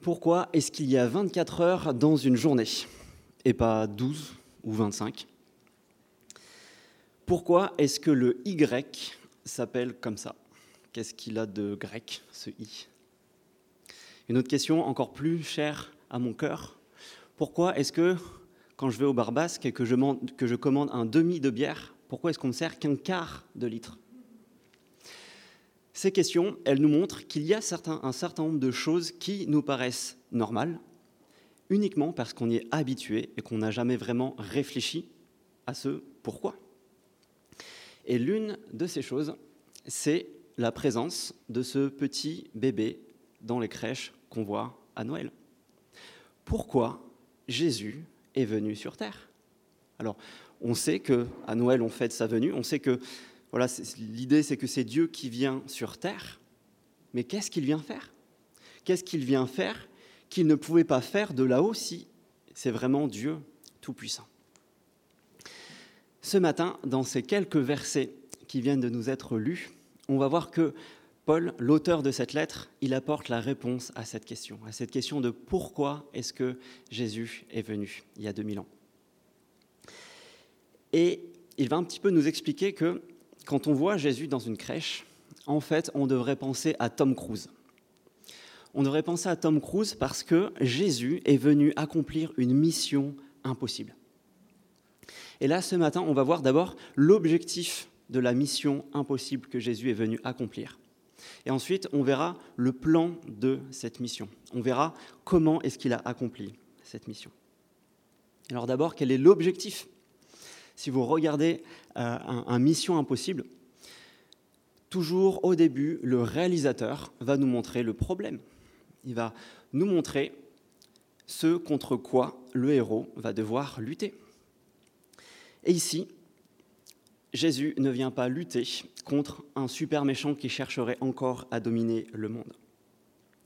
Pourquoi est-ce qu'il y a 24 heures dans une journée et pas 12 ou 25 Pourquoi est-ce que le Y s'appelle comme ça? Qu'est-ce qu'il a de grec, ce I? Une autre question encore plus chère à mon cœur. Pourquoi est-ce que quand je vais au Barbasque et que je, que je commande un demi de bière, pourquoi est-ce qu'on ne sert qu'un quart de litre? Ces questions, elles nous montrent qu'il y a un certain nombre de choses qui nous paraissent normales, uniquement parce qu'on y est habitué et qu'on n'a jamais vraiment réfléchi à ce pourquoi. Et l'une de ces choses, c'est la présence de ce petit bébé dans les crèches qu'on voit à Noël. Pourquoi Jésus est venu sur terre? Alors, on sait que à Noël on fête sa venue, on sait que voilà, l'idée c'est que c'est Dieu qui vient sur terre. Mais qu'est-ce qu'il vient faire? Qu'est-ce qu'il vient faire qu'il ne pouvait pas faire de là-haut si c'est vraiment Dieu tout-puissant Ce matin, dans ces quelques versets qui viennent de nous être lus, on va voir que Paul, l'auteur de cette lettre, il apporte la réponse à cette question, à cette question de pourquoi est-ce que Jésus est venu il y a 2000 ans. Et il va un petit peu nous expliquer que quand on voit Jésus dans une crèche, en fait, on devrait penser à Tom Cruise. On devrait penser à Tom Cruise parce que Jésus est venu accomplir une mission impossible. Et là, ce matin, on va voir d'abord l'objectif de la mission impossible que Jésus est venu accomplir. Et ensuite, on verra le plan de cette mission. On verra comment est-ce qu'il a accompli cette mission. Alors d'abord, quel est l'objectif si vous regardez euh, un, Mission Impossible, toujours au début, le réalisateur va nous montrer le problème. Il va nous montrer ce contre quoi le héros va devoir lutter. Et ici, Jésus ne vient pas lutter contre un super méchant qui chercherait encore à dominer le monde.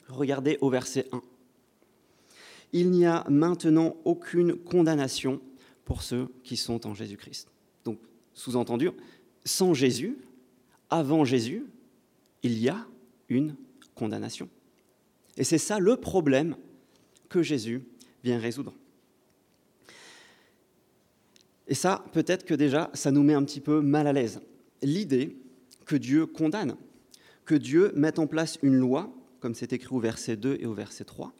Regardez au verset 1. Il n'y a maintenant aucune condamnation pour ceux qui sont en Jésus-Christ. Donc, sous-entendu, sans Jésus, avant Jésus, il y a une condamnation. Et c'est ça le problème que Jésus vient résoudre. Et ça, peut-être que déjà, ça nous met un petit peu mal à l'aise. L'idée que Dieu condamne, que Dieu mette en place une loi, comme c'est écrit au verset 2 et au verset 3,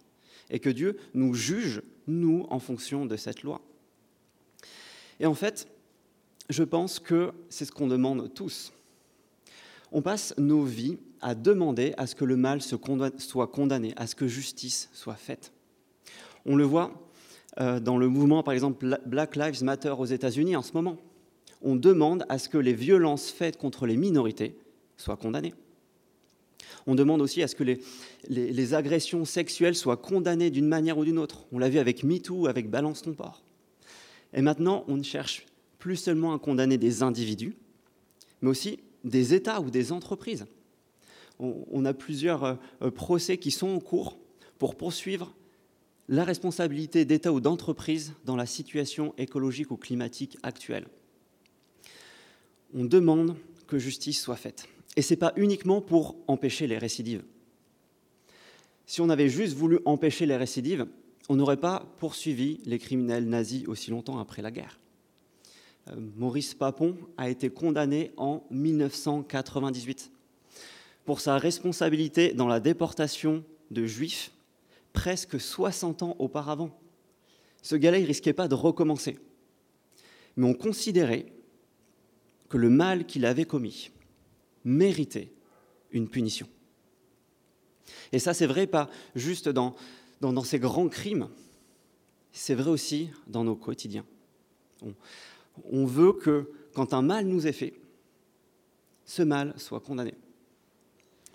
et que Dieu nous juge, nous, en fonction de cette loi. Et en fait, je pense que c'est ce qu'on demande tous. On passe nos vies à demander à ce que le mal soit condamné, à ce que justice soit faite. On le voit euh, dans le mouvement, par exemple, Black Lives Matter aux États-Unis en ce moment. On demande à ce que les violences faites contre les minorités soient condamnées. On demande aussi à ce que les, les agressions sexuelles soient condamnées d'une manière ou d'une autre. On l'a vu avec MeToo, avec Balance ton port. Et maintenant, on ne cherche plus seulement à condamner des individus, mais aussi des États ou des entreprises. On, a plusieurs euh, procès qui sont en cours pour poursuivre la responsabilité d'États ou d'entreprises dans la situation écologique ou climatique actuelle. On demande que justice soit faite. Et ce n'est pas uniquement pour empêcher les récidives. Si on avait juste voulu empêcher les récidives, on n'aurait pas poursuivi les criminels nazis aussi longtemps après la guerre. Euh, Maurice Papon a été condamné en 1998 pour sa responsabilité dans la déportation de juifs presque 60 ans auparavant. Ce gars-là, il risquait pas de recommencer. Mais on considérait que le mal qu'il avait commis méritait une punition. Et ça, c'est vrai pas juste dans dans, ces grands crimes, c'est vrai aussi dans nos quotidiens. On, veut que quand un mal nous est fait, ce mal soit condamné.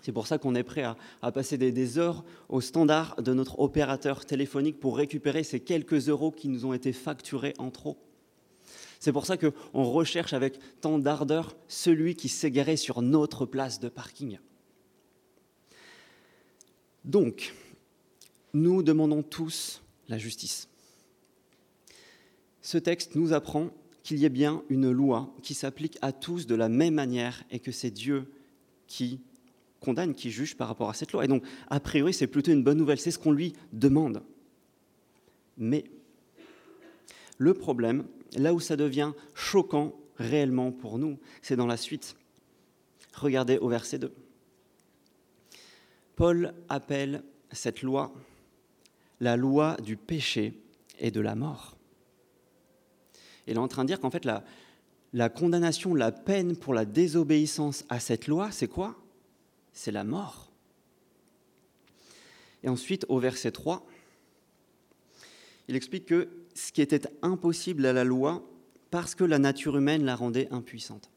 C'est pour ça qu'on est prêt à, passer des, des, heures au standard de notre opérateur téléphonique pour récupérer ces quelques euros qui nous ont été facturés en trop. C'est pour ça qu'on recherche avec tant d'ardeur celui qui garé sur notre place de parking. Donc, nous demandons tous la justice. Ce texte nous apprend qu'il y a bien une loi qui s'applique à tous de la même manière et que c'est Dieu qui condamne, qui juge par rapport à cette loi. Et donc, a priori, c'est plutôt une bonne nouvelle, c'est ce qu'on lui demande. Mais le problème, là où ça devient choquant réellement pour nous, c'est dans la suite. Regardez au verset 2. Paul appelle cette loi la loi du péché et de la mort. Il est en train de dire qu'en fait, la, condamnation, la peine pour la désobéissance à cette loi, c'est quoi? C'est la mort. Et ensuite, au verset 3, il explique que ce qui était impossible à la loi, parce que la nature humaine la rendait impuissante.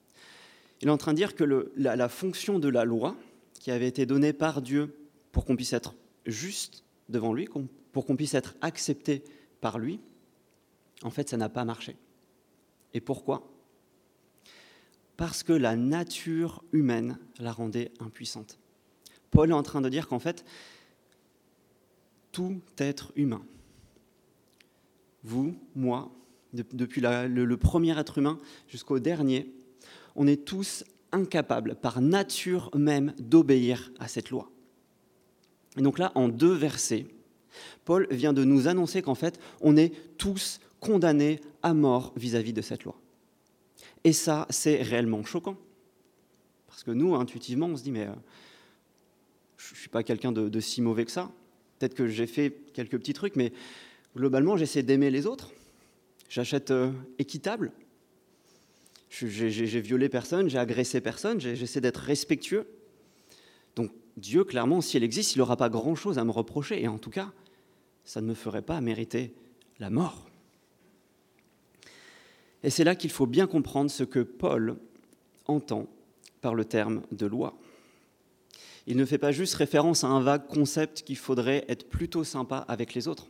Il est en train de dire que la, la, fonction de la loi, qui avait été donnée par Dieu pour qu'on puisse être juste devant lui, pour qu'on puisse être accepté par lui, en fait, ça n'a pas marché. Et pourquoi? Parce que la nature humaine la rendait impuissante. Paul est en train de dire qu'en fait, tout être humain, vous, moi, depuis le premier être humain jusqu'au dernier, on est tous incapables par nature même d'obéir à cette loi. Et donc là, en deux versets, Paul vient de nous annoncer qu'en fait, on est tous condamnés à mort vis-à-vis -vis de cette loi. Et ça, c'est réellement choquant. Parce que nous, intuitivement, on se dit, mais euh, je ne suis pas quelqu'un de, de, si mauvais que ça. Peut-être que j'ai fait quelques petits trucs, mais globalement, j'essaie d'aimer les autres. J'achète euh, équitable. J'ai violé personne, j'ai agressé personne, j'essaie d'être respectueux. Donc Dieu, clairement, si elle existe, il n'aura pas grand-chose à me reprocher. Et en tout cas, ça ne me ferait pas mériter la mort. Et c'est là qu'il faut bien comprendre ce que Paul entend par le terme de loi. Il ne fait pas juste référence à un vague concept qu'il faudrait être plutôt sympa avec les autres.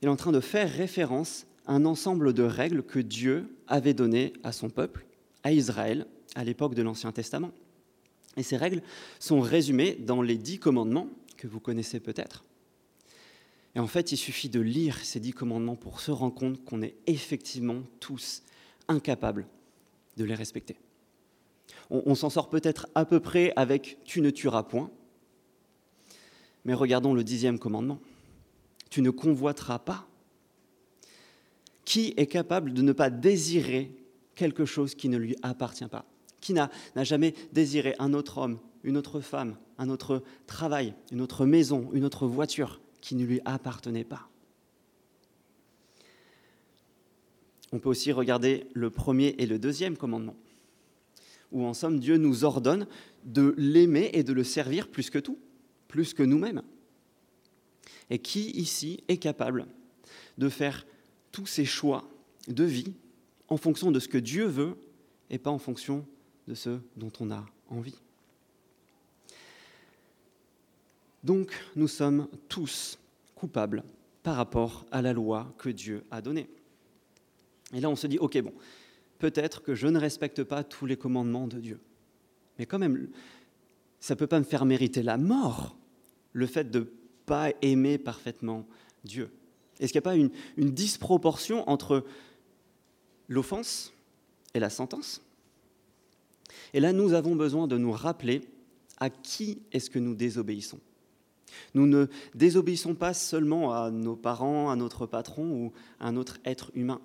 Il est en train de faire référence à un ensemble de règles que Dieu avait données à son peuple, à Israël, à l'époque de l'Ancien Testament. Et ces règles sont résumées dans les dix commandements que vous connaissez peut-être. Et en fait, il suffit de lire ces dix commandements pour se rendre compte qu'on est effectivement tous incapables de les respecter. On, s'en sort peut-être à peu près avec tu ne tueras point, mais regardons le dixième commandement. Tu ne convoiteras pas. Qui est capable de ne pas désirer quelque chose qui ne lui appartient pas? Qui n'a jamais désiré un autre homme, une autre femme, un autre travail, une autre maison, une autre voiture? Qui ne lui appartenait pas. On peut aussi regarder le premier et le deuxième commandement, où en somme Dieu nous ordonne de l'aimer et de le servir plus que tout, plus que nous-mêmes. Et qui ici est capable de faire tous ses choix de vie en fonction de ce que Dieu veut et pas en fonction de ce dont on a envie? Donc nous sommes tous coupables par rapport à la loi que Dieu a donnée. Et là on se dit, ok, bon, peut-être que je ne respecte pas tous les commandements de Dieu. Mais quand même, ça ne peut pas me faire mériter la mort, le fait de ne pas aimer parfaitement Dieu. Est-ce qu'il n'y a pas une, une disproportion entre l'offense et la sentence? Et là, nous avons besoin de nous rappeler à qui est-ce que nous désobéissons. Nous ne désobéissons pas seulement à nos parents, à notre patron ou à un autre être humain.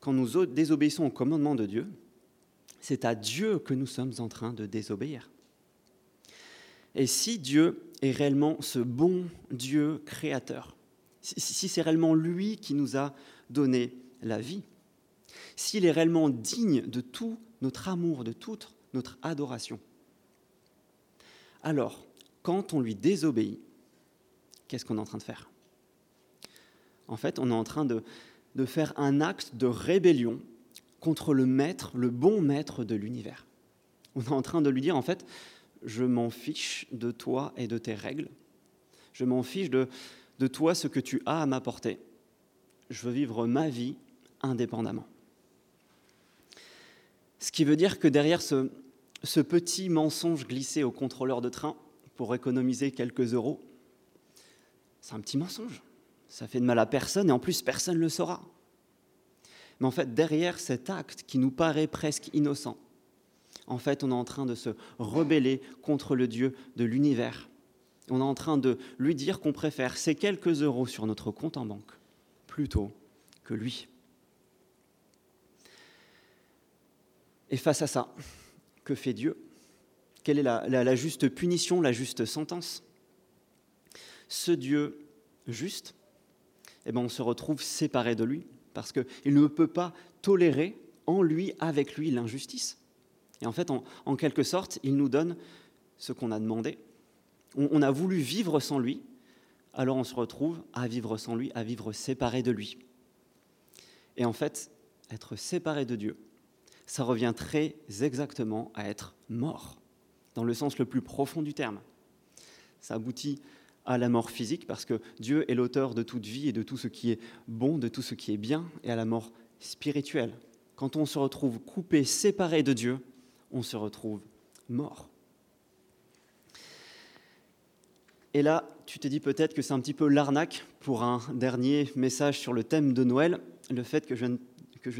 Quand nous désobéissons au commandement de Dieu, c'est à Dieu que nous sommes en train de désobéir. Et si Dieu est réellement ce bon Dieu créateur, si c'est réellement lui qui nous a donné la vie, s'il est réellement digne de tout notre amour, de toute notre adoration, alors quand on lui désobéit, qu'est-ce qu'on est en train de faire? En fait, on est en train de, faire un acte de rébellion contre le maître, le bon maître de l'univers. On est en train de lui dire, en fait, je m'en fiche de toi et de tes règles. Je m'en fiche de, toi, ce que tu as à m'apporter. Je veux vivre ma vie indépendamment. Ce qui veut dire que derrière ce petit mensonge glissé au contrôleur de train, pour économiser quelques euros. C'est un petit mensonge. Ça fait de mal à personne et en plus personne ne le saura. Mais en fait, derrière cet acte qui nous paraît presque innocent, En fait, on est en train de se rebeller contre le Dieu de l'univers. On est en train de lui dire qu'on préfère ces quelques euros sur notre compte en banque plutôt que lui. Et face à ça, que fait Dieu? Quelle est la, juste punition, la juste sentence? Ce Dieu juste, eh ben, on se retrouve séparé de lui, parce qu'il ne peut pas tolérer en lui, avec lui, l'injustice. Et en fait, en, quelque sorte, il nous donne ce qu'on a demandé. On, a voulu vivre sans lui, alors on se retrouve à vivre sans lui, à vivre séparé de lui. Et en fait, être séparé de Dieu, ça revient très exactement à être mort, dans le sens le plus profond du terme. Ça aboutit à la mort physique, parce que Dieu est l'auteur de toute vie et de tout ce qui est bon, de tout ce qui est bien, et à la mort spirituelle. Quand on se retrouve coupé, séparé de Dieu, on se retrouve mort. Et là, tu te dis peut-être que c'est un petit peu l'arnaque pour un dernier message sur le thème de Noël, le fait que je viens,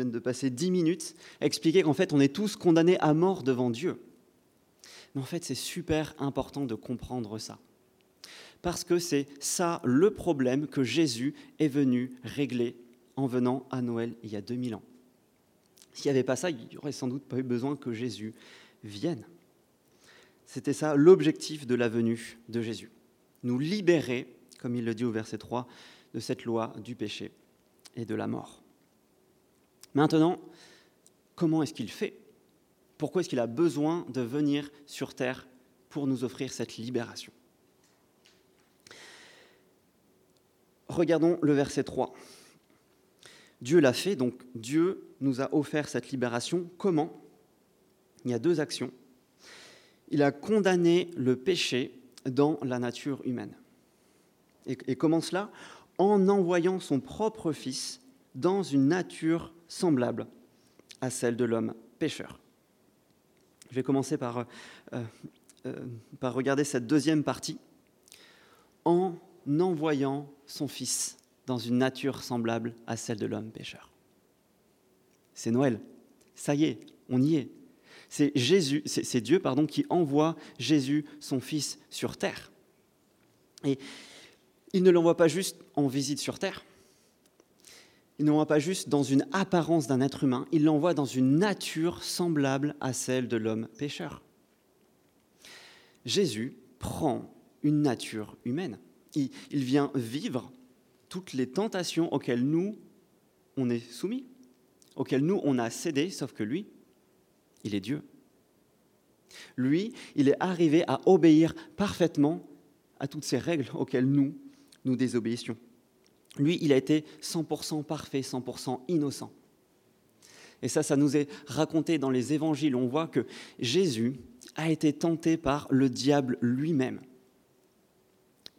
de passer dix minutes expliquer qu'en fait on est tous condamnés à mort devant Dieu. Mais en fait c'est super important de comprendre ça parce que c'est ça le problème que Jésus est venu régler en venant à Noël il y a 2000 ans. S'il n'y avait pas ça, il n'y aurait sans doute pas eu besoin que Jésus vienne. C'était ça l'objectif de la venue de Jésus. Nous libérer, comme il le dit au verset 3, de cette loi du péché et de la mort. Maintenant, comment est-ce qu'il fait? Pourquoi est-ce qu'il a besoin de venir sur terre pour nous offrir cette libération? Regardons le verset 3. Dieu l'a fait, donc Dieu nous a offert cette libération. Comment? Il y a deux actions. Il a condamné le péché dans la nature humaine. Et, comment cela? En envoyant son propre Fils dans une nature semblable à celle de l'homme pécheur. Je vais commencer par, euh, euh, par regarder cette deuxième partie. En envoyant son Fils dans une nature semblable à celle de l'homme pécheur. C'est Noël. Ça y est, on y est. C'est Jésus, c'est Dieu pardon, qui envoie Jésus, son Fils, sur terre. Et il ne l'envoie pas juste en visite sur terre. Il ne l'envoie pas juste dans une apparence d'un être humain. Il l'envoie dans une nature semblable à celle de l'homme pécheur. Jésus prend une nature humaine il, vient vivre toutes les tentations auxquelles nous, on est soumis, auxquelles nous, on a cédé, sauf que lui, il est Dieu. Lui, il est arrivé à obéir parfaitement à toutes ces règles auxquelles nous, nous désobéissions. Lui, il a été 100% parfait, 100% innocent. Et ça, ça nous est raconté dans les évangiles. On voit que Jésus a été tenté par le diable lui-même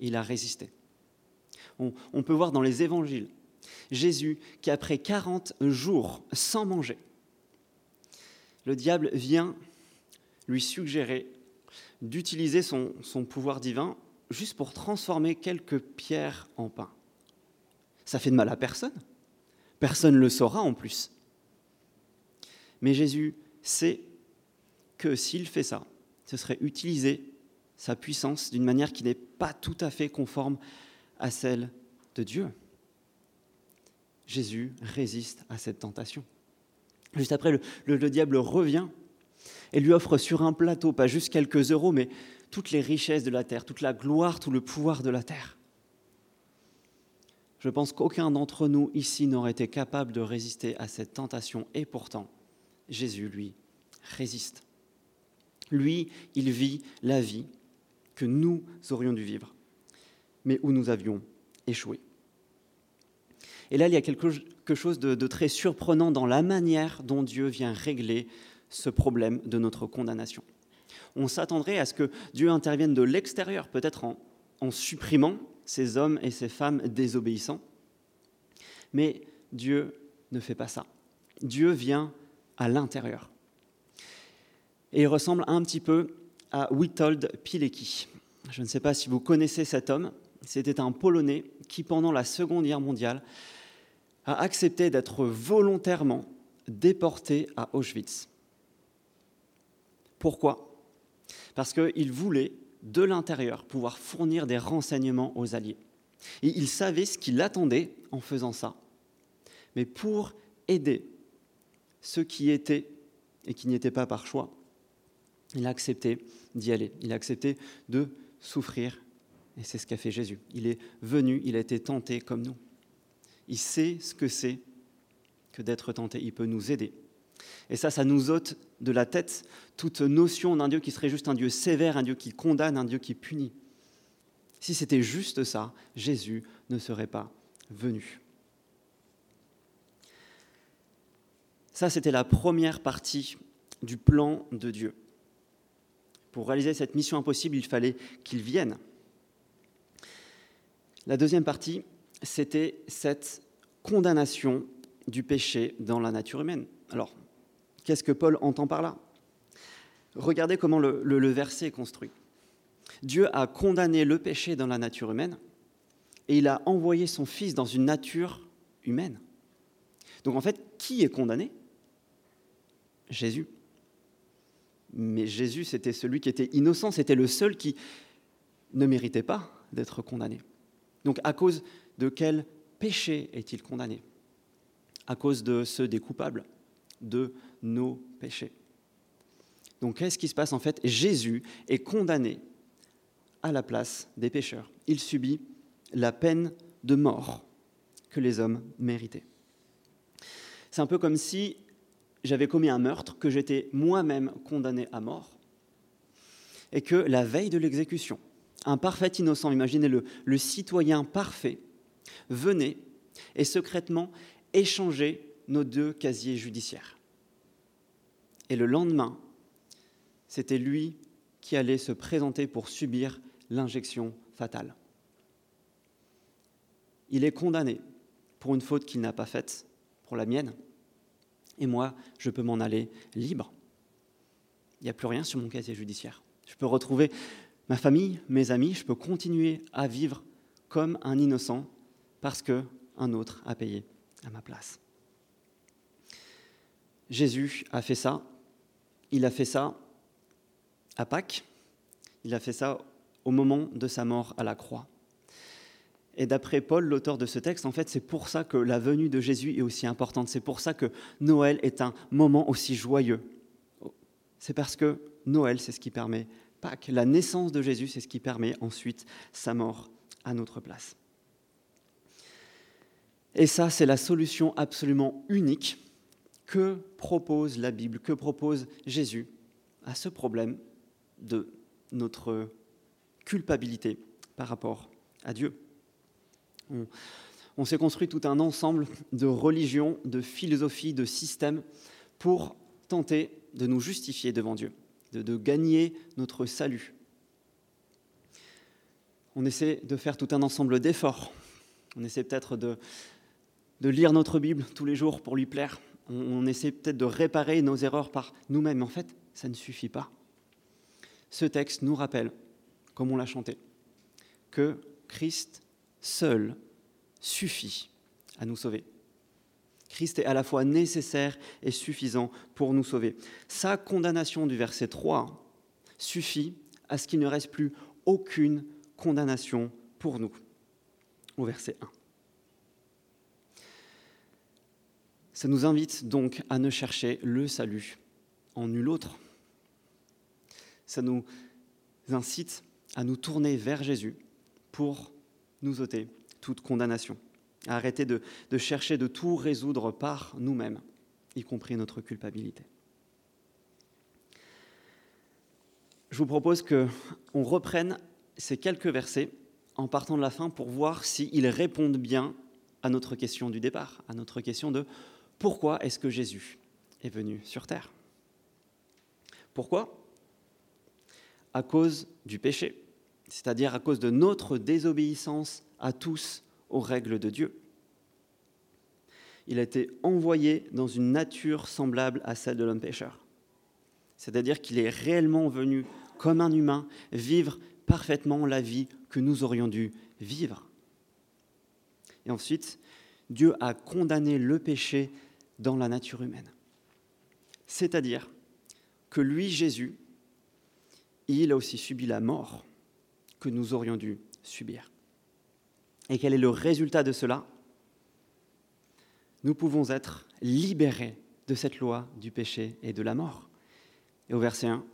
il a résisté. On, peut voir dans les évangiles Jésus qui, après 40 jours sans manger, le diable vient lui suggérer d'utiliser son, son, pouvoir divin juste pour transformer quelques pierres en pain. Ça fait de mal à personne. Personne ne le saura en plus. Mais Jésus sait que s'il fait ça, ce serait utiliser sa puissance d'une manière qui n'est pas tout à fait conforme à celle de Dieu. Jésus résiste à cette tentation. Juste après, le, diable revient et lui offre sur un plateau, pas juste quelques euros, mais toutes les richesses de la terre, toute la gloire, tout le pouvoir de la terre. Je pense qu'aucun d'entre nous ici n'aurait été capable de résister à cette tentation, et pourtant, Jésus, lui, résiste. Lui, il vit la vie que nous aurions dû vivre, mais où nous avions échoué. Et là, il y a quelque chose de, très surprenant dans la manière dont Dieu vient régler ce problème de notre condamnation. On s'attendrait à ce que Dieu intervienne de l'extérieur, peut-être en, supprimant ces hommes et ces femmes désobéissants, mais Dieu ne fait pas ça. Dieu vient à l'intérieur. Et il ressemble un petit peu à Witold Pilecki. Je ne sais pas si vous connaissez cet homme. C'était un Polonais qui, pendant la Seconde Guerre mondiale, a accepté d'être volontairement déporté à Auschwitz. Pourquoi? Parce qu'il voulait, de l'intérieur, pouvoir fournir des renseignements aux alliés. Et il savait ce qui l'attendait en faisant ça. Mais pour aider ceux qui étaient et qui n'y étaient pas par choix, il a accepté d'y aller. Il a accepté de souffrir. Et c'est ce qu'a fait Jésus. Il est venu, il a été tenté comme nous. Il sait ce que c'est que d'être tenté. Il peut nous aider. Et ça, ça nous ôte de la tête toute notion d'un Dieu qui serait juste un Dieu sévère, un Dieu qui condamne, un Dieu qui punit. Si c'était juste ça, Jésus ne serait pas venu. Ça, c'était la première partie du plan de Dieu. Pour réaliser cette mission impossible, il fallait qu'il vienne. La deuxième partie, c'était cette condamnation du péché dans la nature humaine. Alors, qu'est-ce que Paul entend par là? Regardez comment le, verset est construit. Dieu a condamné le péché dans la nature humaine et il a envoyé son Fils dans une nature humaine. Donc en fait, qui est condamné? Jésus. Mais Jésus, c'était celui qui était innocent, c'était le seul qui ne méritait pas d'être condamné. Donc à cause de quel péché est-il condamné? À cause de ceux des coupables, de nos péchés. Donc qu'est-ce qui se passe en fait? Jésus est condamné à la place des pécheurs. Il subit la peine de mort que les hommes méritaient. C'est un peu comme si j'avais commis un meurtre, que j'étais moi-même condamné à mort, et que la veille de l'exécution, un parfait innocent, imaginez le, le citoyen parfait, venait et secrètement échangeait nos deux casiers judiciaires. Et le lendemain, c'était lui qui allait se présenter pour subir l'injection fatale. Il est condamné pour une faute qu'il n'a pas faite, pour la mienne, et moi, je peux m'en aller libre. Il n'y a plus rien sur mon casier judiciaire. Je peux retrouver ma famille, mes amis, je peux continuer à vivre comme un innocent parce qu'un autre a payé à ma place. Jésus a fait ça. Il a fait ça à Pâques. Il a fait ça au moment de sa mort à la croix. Et d'après Paul, l'auteur de ce texte, en fait, c'est pour ça que la venue de Jésus est aussi importante. C'est pour ça que Noël est un moment aussi joyeux. C'est parce que Noël, c'est ce qui permet Pâques, la naissance de Jésus, c'est ce qui permet ensuite sa mort à notre place. Et ça, c'est la solution absolument unique que propose la Bible, que propose Jésus à ce problème de notre culpabilité par rapport à Dieu? On, s'est construit tout un ensemble de religions, de philosophies, de systèmes pour tenter de nous justifier devant Dieu, de, gagner notre salut. On essaie de faire tout un ensemble d'efforts. On essaie peut-être de, lire notre Bible tous les jours pour lui plaire. On, essaie peut-être de réparer nos erreurs par nous-mêmes. En fait, ça ne suffit pas. Ce texte nous rappelle, comme on l'a chanté, que Christ seul suffit à nous sauver. Christ est à la fois nécessaire et suffisant pour nous sauver. Sa condamnation du verset 3 suffit à ce qu'il ne reste plus aucune condamnation pour nous. Au verset 1. Ça nous invite donc à ne chercher le salut en nul autre. Ça nous incite à nous tourner vers Jésus pour nous ôter toute condamnation, à arrêter de, chercher de tout résoudre par nous-mêmes, y compris notre culpabilité. Je vous propose qu'on reprenne ces quelques versets en partant de la fin pour voir s'ils répondent bien à notre question du départ, à notre question de pourquoi est-ce que Jésus est venu sur terre? Pourquoi? À cause du péché c'est-à-dire à cause de notre désobéissance à tous aux règles de Dieu. Il a été envoyé dans une nature semblable à celle de l'homme pécheur. C'est-à-dire qu'il est réellement venu comme un humain vivre parfaitement la vie que nous aurions dû vivre. Et ensuite, Dieu a condamné le péché dans la nature humaine. C'est-à-dire que lui, Jésus, il a aussi subi la mort que nous aurions dû subir. Et quel est le résultat de cela? Nous pouvons être libérés de cette loi du péché et de la mort. Et au verset 1,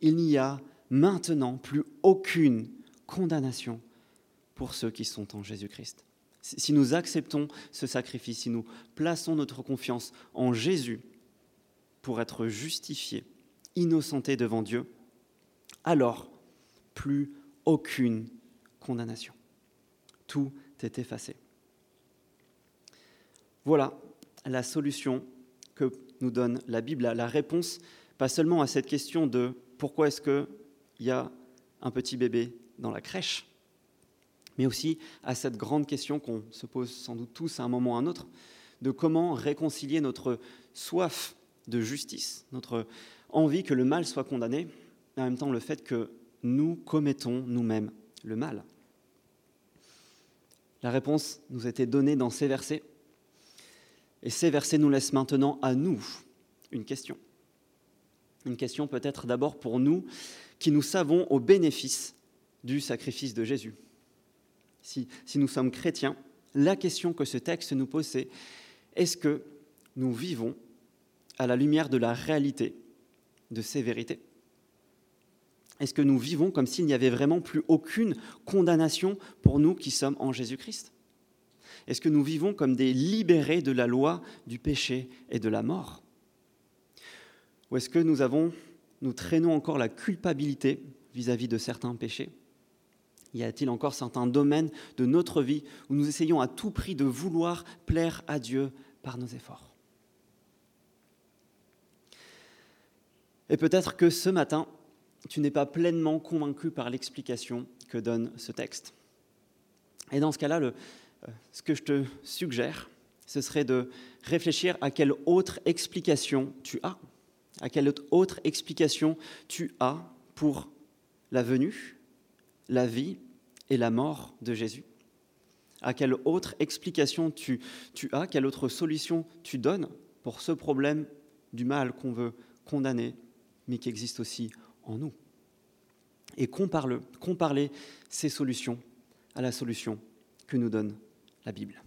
il n'y a maintenant plus aucune condamnation pour ceux qui sont en Jésus-Christ. Si nous acceptons ce sacrifice, si nous plaçons notre confiance en Jésus pour être justifiés, innocentés devant Dieu, alors plus aucune condamnation. Tout est effacé. Voilà la solution que nous donne la Bible, la réponse pas seulement à cette question de pourquoi est-ce qu'il y a un petit bébé dans la crèche, mais aussi à cette grande question qu'on se pose sans doute tous à un moment ou à un autre, de comment réconcilier notre soif de justice, notre envie que le mal soit condamné, et en même temps le fait que nous commettons nous-mêmes le mal. La réponse nous a été donnée dans ces versets, et ces versets nous laissent maintenant à nous une question. Une question peut-être d'abord pour nous qui nous savons au bénéfice du sacrifice de Jésus. Si, nous sommes chrétiens, la question que ce texte nous pose, c'est est-ce que nous vivons à la lumière de la réalité de ces vérités? Est-ce que nous vivons comme s'il n'y avait vraiment plus aucune condamnation pour nous qui sommes en Jésus-Christ? Est-ce que nous vivons comme des libérés de la loi du péché et de la mort? Ou est-ce que nous avons, nous traînons encore la culpabilité vis-à-vis de certains péchés? Y a-t-il encore certains domaines de notre vie où nous essayons à tout prix de vouloir plaire à Dieu par nos efforts? Et peut-être que ce matin, tu n'es pas pleinement convaincu par l'explication que donne ce texte. Et dans ce cas-là, euh, ce que je te suggère, ce serait de réfléchir à quelle autre explication tu as à quelle autre explication tu as pour la venue, la vie et la mort de Jésus À quelle autre explication tu, as, quelle autre solution tu donnes pour ce problème du mal qu'on veut condamner, mais qui existe aussi en nous? Et compare-le, compare ces solutions à la solution que nous donne la Bible.